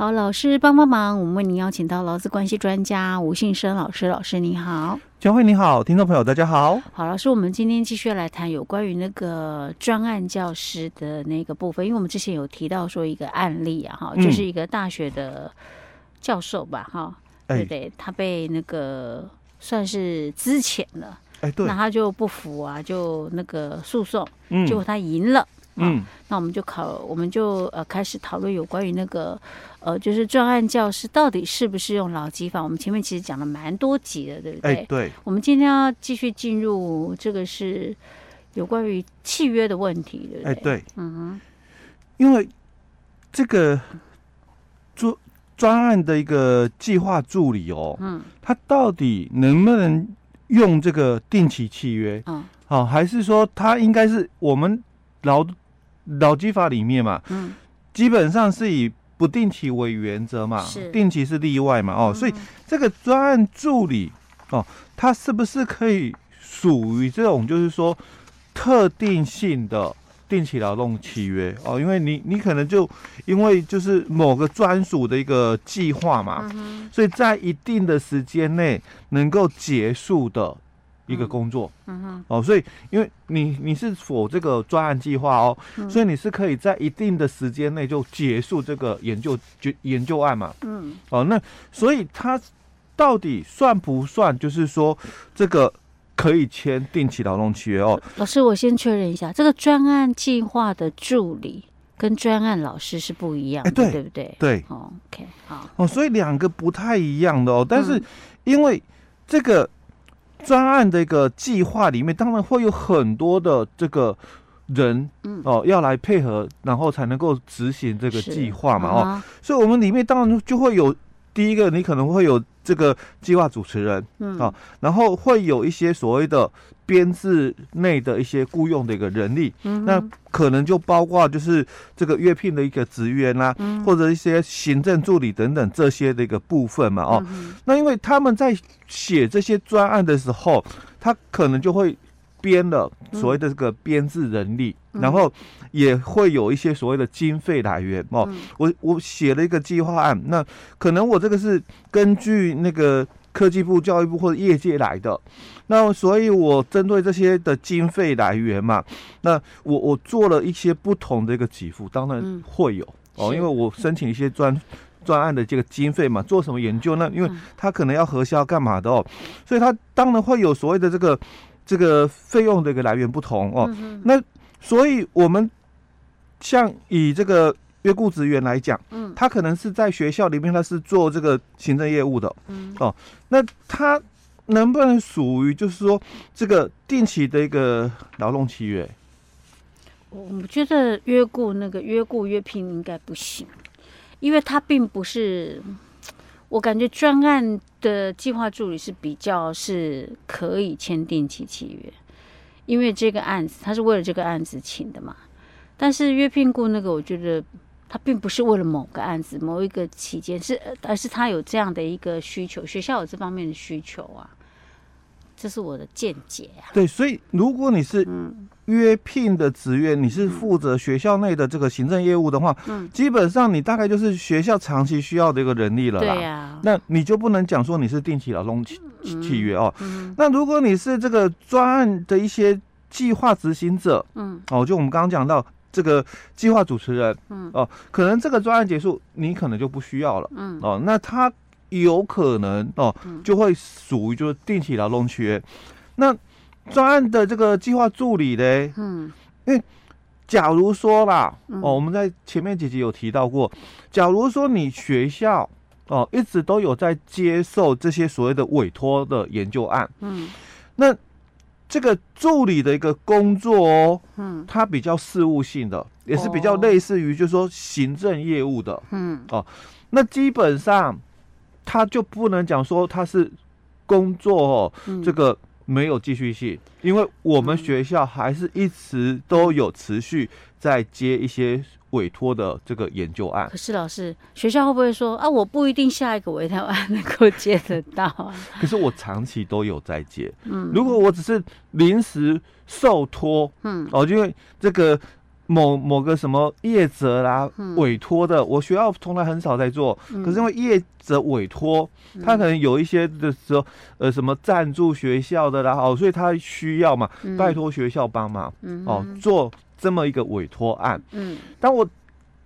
好，老师帮帮忙，我们为您邀请到劳资关系专家吴信生老师，老师你好，佳慧你好，听众朋友大家好。好，老师，我们今天继续来谈有关于那个专案教师的那个部分，因为我们之前有提到说一个案例啊，哈，就是一个大学的教授吧，哈、嗯，对对，他被那个算是资遣了，哎，对，那他就不服啊，就那个诉讼，嗯，结果他赢了。嗯，那我们就考，我们就呃开始讨论有关于那个呃，就是专案教师到底是不是用劳基法？我们前面其实讲了蛮多集的，对不对？哎，对。我们今天要继续进入这个是有关于契约的问题，对不对？哎，对。嗯哼，因为这个专专案的一个计划助理哦，嗯，他到底能不能用这个定期契约？嗯，好，还是说他应该是我们劳劳基法里面嘛，嗯，基本上是以不定期为原则嘛，是定期是例外嘛，哦，嗯、所以这个专案助理哦，他是不是可以属于这种就是说特定性的定期劳动契约哦？因为你你可能就因为就是某个专属的一个计划嘛，嗯、所以在一定的时间内能够结束的。一个工作，嗯哼，哦，所以因为你你是否这个专案计划哦，嗯、所以你是可以在一定的时间内就结束这个研究就研究案嘛，嗯，哦，那所以他到底算不算就是说这个可以签定期劳动契约哦？老师，我先确认一下，这个专案计划的助理跟专案老师是不一样的，哎、对，对不对？对、哦、，OK，好，哦，所以两个不太一样的哦，但是因为这个。专案的一个计划里面，当然会有很多的这个人，嗯。哦，要来配合，然后才能够执行这个计划嘛，哦，所以我们里面当然就会有第一个，你可能会有这个计划主持人，嗯。啊，然后会有一些所谓的。编制内的一些雇佣的一个人力，嗯、那可能就包括就是这个约聘的一个职员啦、啊，嗯、或者一些行政助理等等这些的一个部分嘛，哦，嗯、那因为他们在写这些专案的时候，他可能就会编了所谓的这个编制人力，嗯、然后也会有一些所谓的经费来源哦。嗯、我我写了一个计划案，那可能我这个是根据那个。科技部、教育部或者业界来的，那所以我针对这些的经费来源嘛，那我我做了一些不同的一个给付，当然会有、嗯、哦，因为我申请一些专专案的这个经费嘛，做什么研究？那因为他可能要核销干嘛的哦，所以他当然会有所谓的这个这个费用的一个来源不同哦。那所以我们像以这个。约雇职员来讲，嗯，他可能是在学校里面，他是做这个行政业务的，嗯，哦，那他能不能属于就是说这个定期的一个劳动契约？我觉得约雇那个约雇约聘应该不行，因为他并不是，我感觉专案的计划助理是比较是可以签定期契约，因为这个案子他是为了这个案子请的嘛，但是约聘雇那个我觉得。他并不是为了某个案子、某一个期间，是而是他有这样的一个需求，学校有这方面的需求啊，这是我的见解啊。对，所以如果你是约聘的职员，嗯、你是负责学校内的这个行政业务的话，嗯，基本上你大概就是学校长期需要的一个人力了啦。对呀、啊，那你就不能讲说你是定期劳动契契约哦。嗯、那如果你是这个专案的一些计划执行者，嗯，哦，就我们刚刚讲到。这个计划主持人，嗯。哦，可能这个专案结束，你可能就不需要了，嗯。哦，那他有可能哦，就会属于就是定期劳动契约。那专案的这个计划助理呢，嗯，因为假如说啦，哦，我们在前面几集有提到过，假如说你学校哦一直都有在接受这些所谓的委托的研究案，嗯，那。这个助理的一个工作哦，嗯，它比较事务性的，也是比较类似于就是说行政业务的，嗯，哦，那基本上他就不能讲说他是工作哦，嗯、这个没有继续性，因为我们学校还是一直都有持续在接一些。委托的这个研究案，可是老师，学校会不会说啊？我不一定下一个委托案能够接得到啊。可是我长期都有在接。嗯，如果我只是临时受托，嗯，哦，因为这个某某个什么业者啦委托的，我学校从来很少在做，可是因为业者委托，他可能有一些的时候，呃，什么赞助学校的啦，哦，所以他需要嘛，拜托学校帮忙，哦，做这么一个委托案。嗯，但我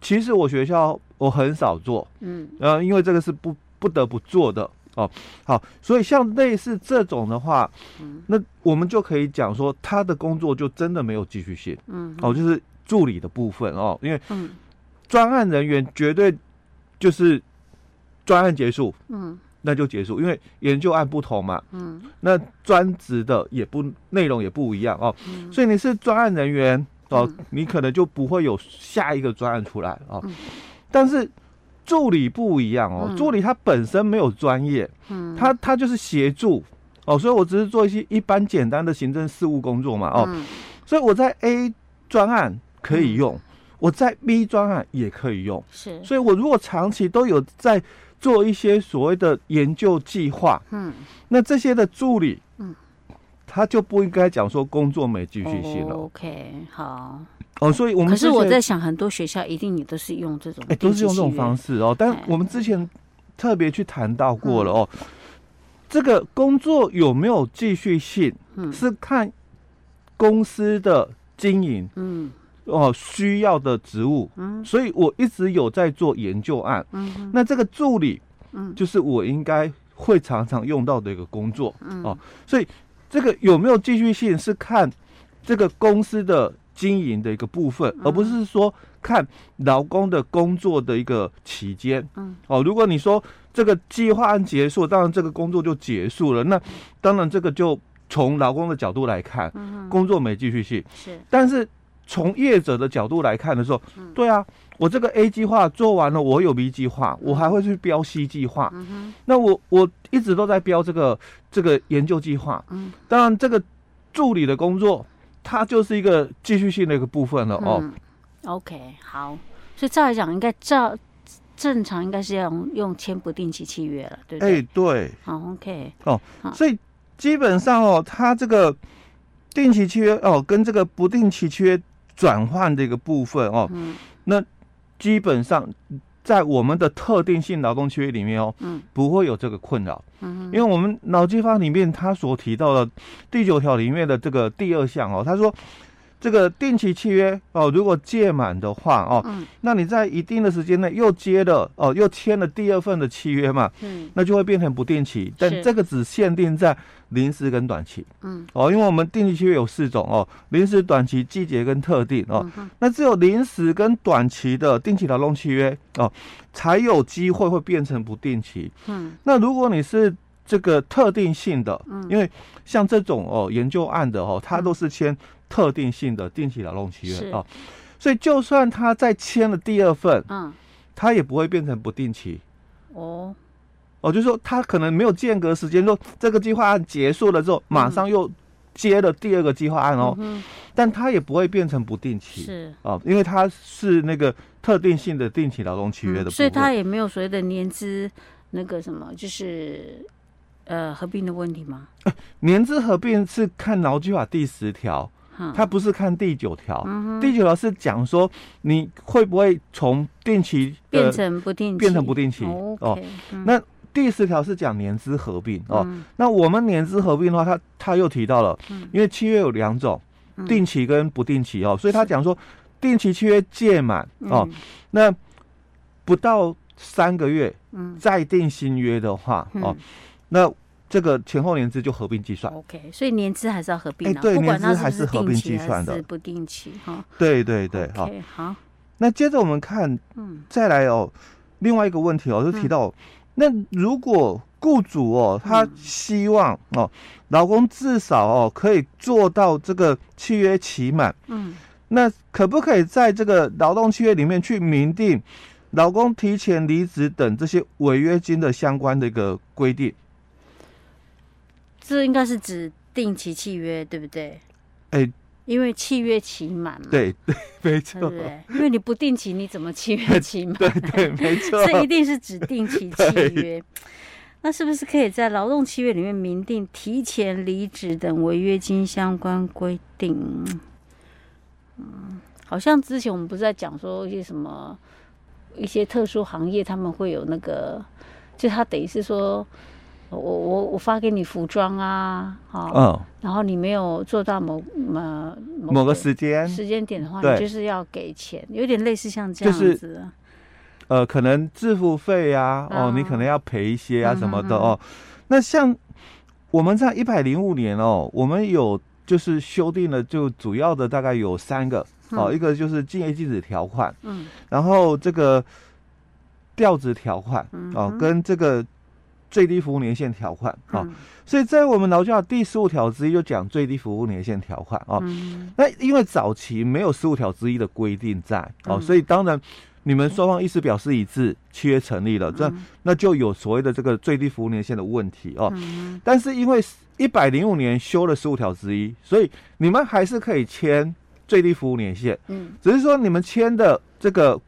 其实我学校我很少做，嗯，呃，因为这个是不不得不做的。哦，好，所以像类似这种的话，嗯，那我们就可以讲说，他的工作就真的没有继续性，嗯，哦，就是助理的部分哦，因为，嗯，专案人员绝对就是专案结束，嗯，那就结束，因为研究案不同嘛，嗯，那专职的也不内容也不一样哦，嗯，所以你是专案人员哦，你可能就不会有下一个专案出来哦，但是。助理不一样哦，助理他本身没有专业，嗯，他他就是协助哦，所以我只是做一些一般简单的行政事务工作嘛，哦，所以我在 A 专案可以用，我在 B 专案也可以用，是，所以我如果长期都有在做一些所谓的研究计划，嗯，那这些的助理，嗯，他就不应该讲说工作没继续性了，OK，好。哦，所以我们可是我在想，很多学校一定也都是用这种，哎，都是用这种方式哦。但我们之前特别去谈到过了哦，这个工作有没有继续性，是看公司的经营，嗯，哦，需要的职务，嗯，所以我一直有在做研究案，嗯，那这个助理，嗯，就是我应该会常常用到的一个工作，嗯，哦，所以这个有没有继续性是看这个公司的。经营的一个部分，而不是说看劳工的工作的一个期间。嗯，哦，如果你说这个计划案结束，当然这个工作就结束了。那当然这个就从劳工的角度来看，嗯工作没继续性。是，但是从业者的角度来看的时候，对啊，我这个 A 计划做完了，我有 B 计划，我还会去标 C 计划。嗯那我我一直都在标这个这个研究计划。嗯，当然这个助理的工作。它就是一个继续性的一个部分了哦。嗯、OK，好，所以照来讲，应该照正常应该是要用用签不定期契约了，对不对？哎、欸，对。好，OK。哦，好所以基本上哦，它这个定期契约哦，跟这个不定期契约转换的一个部分哦，嗯、那基本上。在我们的特定性劳动区域里面哦，嗯，不会有这个困扰，嗯，因为我们脑机法里面他所提到的第九条里面的这个第二项哦，他说。这个定期契约哦，如果届满的话哦，嗯，那你在一定的时间内又接了哦，又签了第二份的契约嘛，嗯，那就会变成不定期，但这个只限定在临时跟短期，嗯，哦，因为我们定期契约有四种哦，临时、短期、季节跟特定哦，那只有临时跟短期的定期劳动契约哦，才有机会会变成不定期，嗯，那如果你是这个特定性的，嗯，因为像这种哦研究案的哦，它都是签。特定性的定期劳动契约哦，所以就算他再签了第二份，嗯，他也不会变成不定期。哦，哦，就是说他可能没有间隔时间，说这个计划案结束了之后，马上又接了第二个计划案哦，嗯、但他也不会变成不定期，是。哦，因为他是那个特定性的定期劳动契约的、嗯，所以他也没有所谓的年资那个什么，就是呃合并的问题吗？年资合并是看劳基法第十条。他不是看第九条，嗯、第九条是讲说你会不会从定期变成不定期，变成不定期。哦。Okay, 嗯、那第十条是讲年资合并哦。嗯、那我们年资合并的话，他他又提到了，嗯、因为契约有两种，定期跟不定期哦，所以他讲说定期契约届满哦，嗯、那不到三个月，再定新约的话、嗯、哦，那。这个前后年资就合并计算，OK，所以年资还是要合并的，欸、对，年资还是合并计算的，不定期哈。对对对，好 Okay, 好。那接着我们看，嗯，再来哦，另外一个问题哦，就提到，嗯、那如果雇主哦，他希望哦，老公至少哦可以做到这个契约期满，嗯，那可不可以在这个劳动契约里面去明定老公提前离职等这些违约金的相关的一个规定？这应该是指定期契约，对不对？哎、欸，因为契约期满嘛。对对，没错。对，对，因为你不定期，你怎么契约期满？对对，没错。这一定是指定期契约。那是不是可以在劳动契约里面明定提前离职等违约金相关规定？嗯，好好像之前我们不是在讲说一些什么一些特殊行业，他们会有那个，就他等于是说。我我我发给你服装啊，好，嗯，然后你没有做到某某某个时间时间点的话，你就是要给钱，有点类似像这样子。就是、呃，可能制服费呀，哦，你可能要赔一些啊什么的哦。那像我们在一百零五年哦，我们有就是修订了，就主要的大概有三个哦，一个就是竞业禁止条款，嗯，然后这个调职条款哦，跟这个。最低服务年限条款啊，嗯、所以在我们劳教第十五条之一就讲最低服务年限条款啊。嗯、那因为早期没有十五条之一的规定在哦，嗯、所以当然你们双方意思表示一致，契约成立了，这、嗯、那就有所谓的这个最低服务年限的问题哦。嗯、但是因为一百零五年修了十五条之一，所以你们还是可以签最低服务年限。嗯，只是说你们签的这个。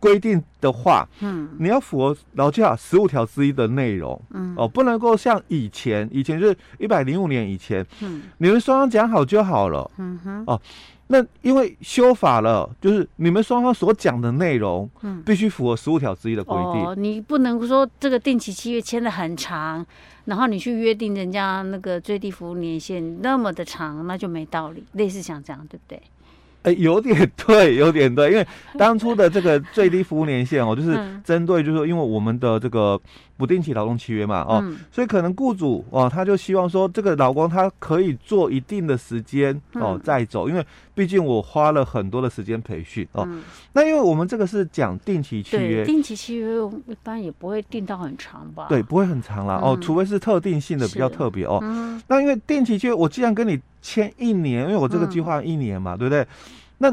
规定的话，嗯，你要符合劳基法十五条之一的内容，嗯，哦，不能够像以前，以前就是一百零五年以前，嗯，你们双方讲好就好了，嗯哼，哦，那因为修法了，就是你们双方所讲的内容，嗯，必须符合十五条之一的规定。哦，你不能说这个定期契约签的很长，然后你去约定人家那个最低服务年限那么的长，那就没道理。类似像这样，对不对？哎，有点 对，有点对，因为当初的这个最低服务年限哦，就是针对，就是说，因为我们的这个。不定期劳动契约嘛，哦，嗯、所以可能雇主哦，他就希望说，这个劳工他可以做一定的时间哦、嗯、再走，因为毕竟我花了很多的时间培训哦。嗯、那因为我们这个是讲定期契约，定期契约一般也不会定到很长吧？对，不会很长啦，嗯、哦，除非是特定性的比较特别哦。嗯、那因为定期契约，我既然跟你签一年，因为我这个计划一年嘛，嗯、对不对？那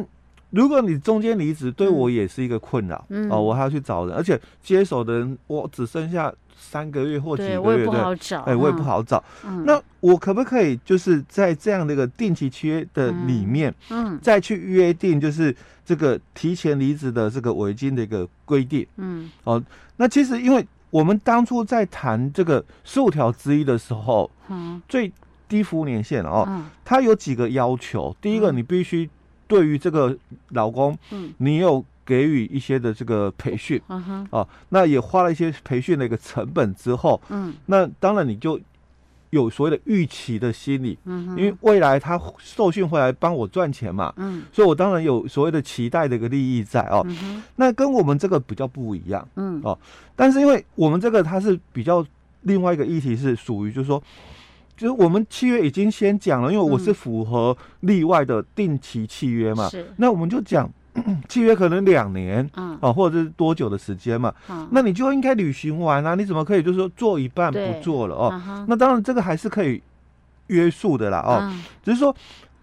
如果你中间离职，对我也是一个困扰，嗯、哦，我还要去找人，而且接手的人我只剩下三个月或几个月，对，我也不好找，哎，我也不好找。嗯、那我可不可以就是在这样的一个定期契约的里面，嗯，再去约定就是这个提前离职的这个违金的一个规定？嗯，哦，那其实因为我们当初在谈这个十五条之一的时候，嗯，最低服务年限哦，嗯、它有几个要求，第一个你必须。对于这个老公，嗯，你有给予一些的这个培训，嗯哼，啊，那也花了一些培训的一个成本之后，嗯，那当然你就有所谓的预期的心理，嗯哼，因为未来他受训回来帮我赚钱嘛，嗯，所以我当然有所谓的期待的一个利益在哦，嗯，那跟我们这个比较不一样，嗯，哦，但是因为我们这个它是比较另外一个议题是属于就是说。就是我们契约已经先讲了，因为我是符合例外的定期契约嘛，是。那我们就讲 契约可能两年，嗯，啊，或者是多久的时间嘛，嗯，那你就应该履行完啊，你怎么可以就是说做一半不做了哦？那当然这个还是可以约束的啦，哦，只是说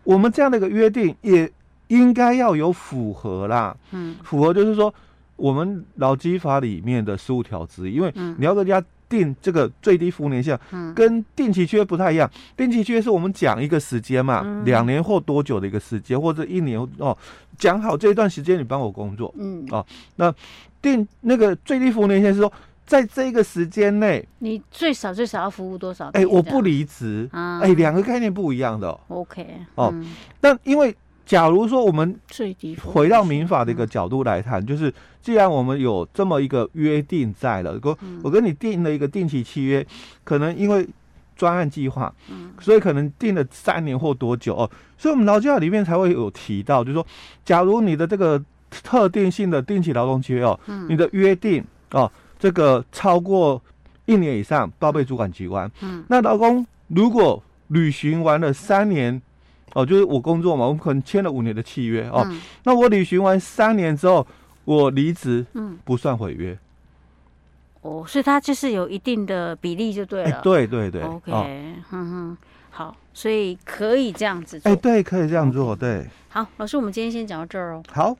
我们这样的一个约定也应该要有符合啦，嗯，符合就是说我们劳基法里面的十五条之一，因为你要跟人家。定这个最低服务年限，跟定期契约不太一样。定期契约是我们讲一个时间嘛，两年或多久的一个时间，或者一年哦，讲好这一段时间你帮我工作，嗯，哦，那定那个最低服务年限是说，在这个时间内，你最少最少要服务多少？哎，我不离职，哎，两个概念不一样的。OK，哦，但因为。假如说我们回到民法的一个角度来谈，就是既然我们有这么一个约定在了，我我跟你定了一个定期契约，可能因为专案计划，所以可能定了三年或多久哦，所以我们劳基法里面才会有提到，就是说，假如你的这个特定性的定期劳动契约哦，你的约定哦，这个超过一年以上报备主管机关，嗯。那劳工如果履行完了三年。哦，就是我工作嘛，我们可能签了五年的契约哦。嗯、那我履行完三年之后，我离职，嗯，不算毁约。哦，所以它就是有一定的比例就对了。欸、对对对。OK，嗯哼，好，所以可以这样子做。哎、欸，对，可以这样做，对。好，老师，我们今天先讲到这儿哦。好。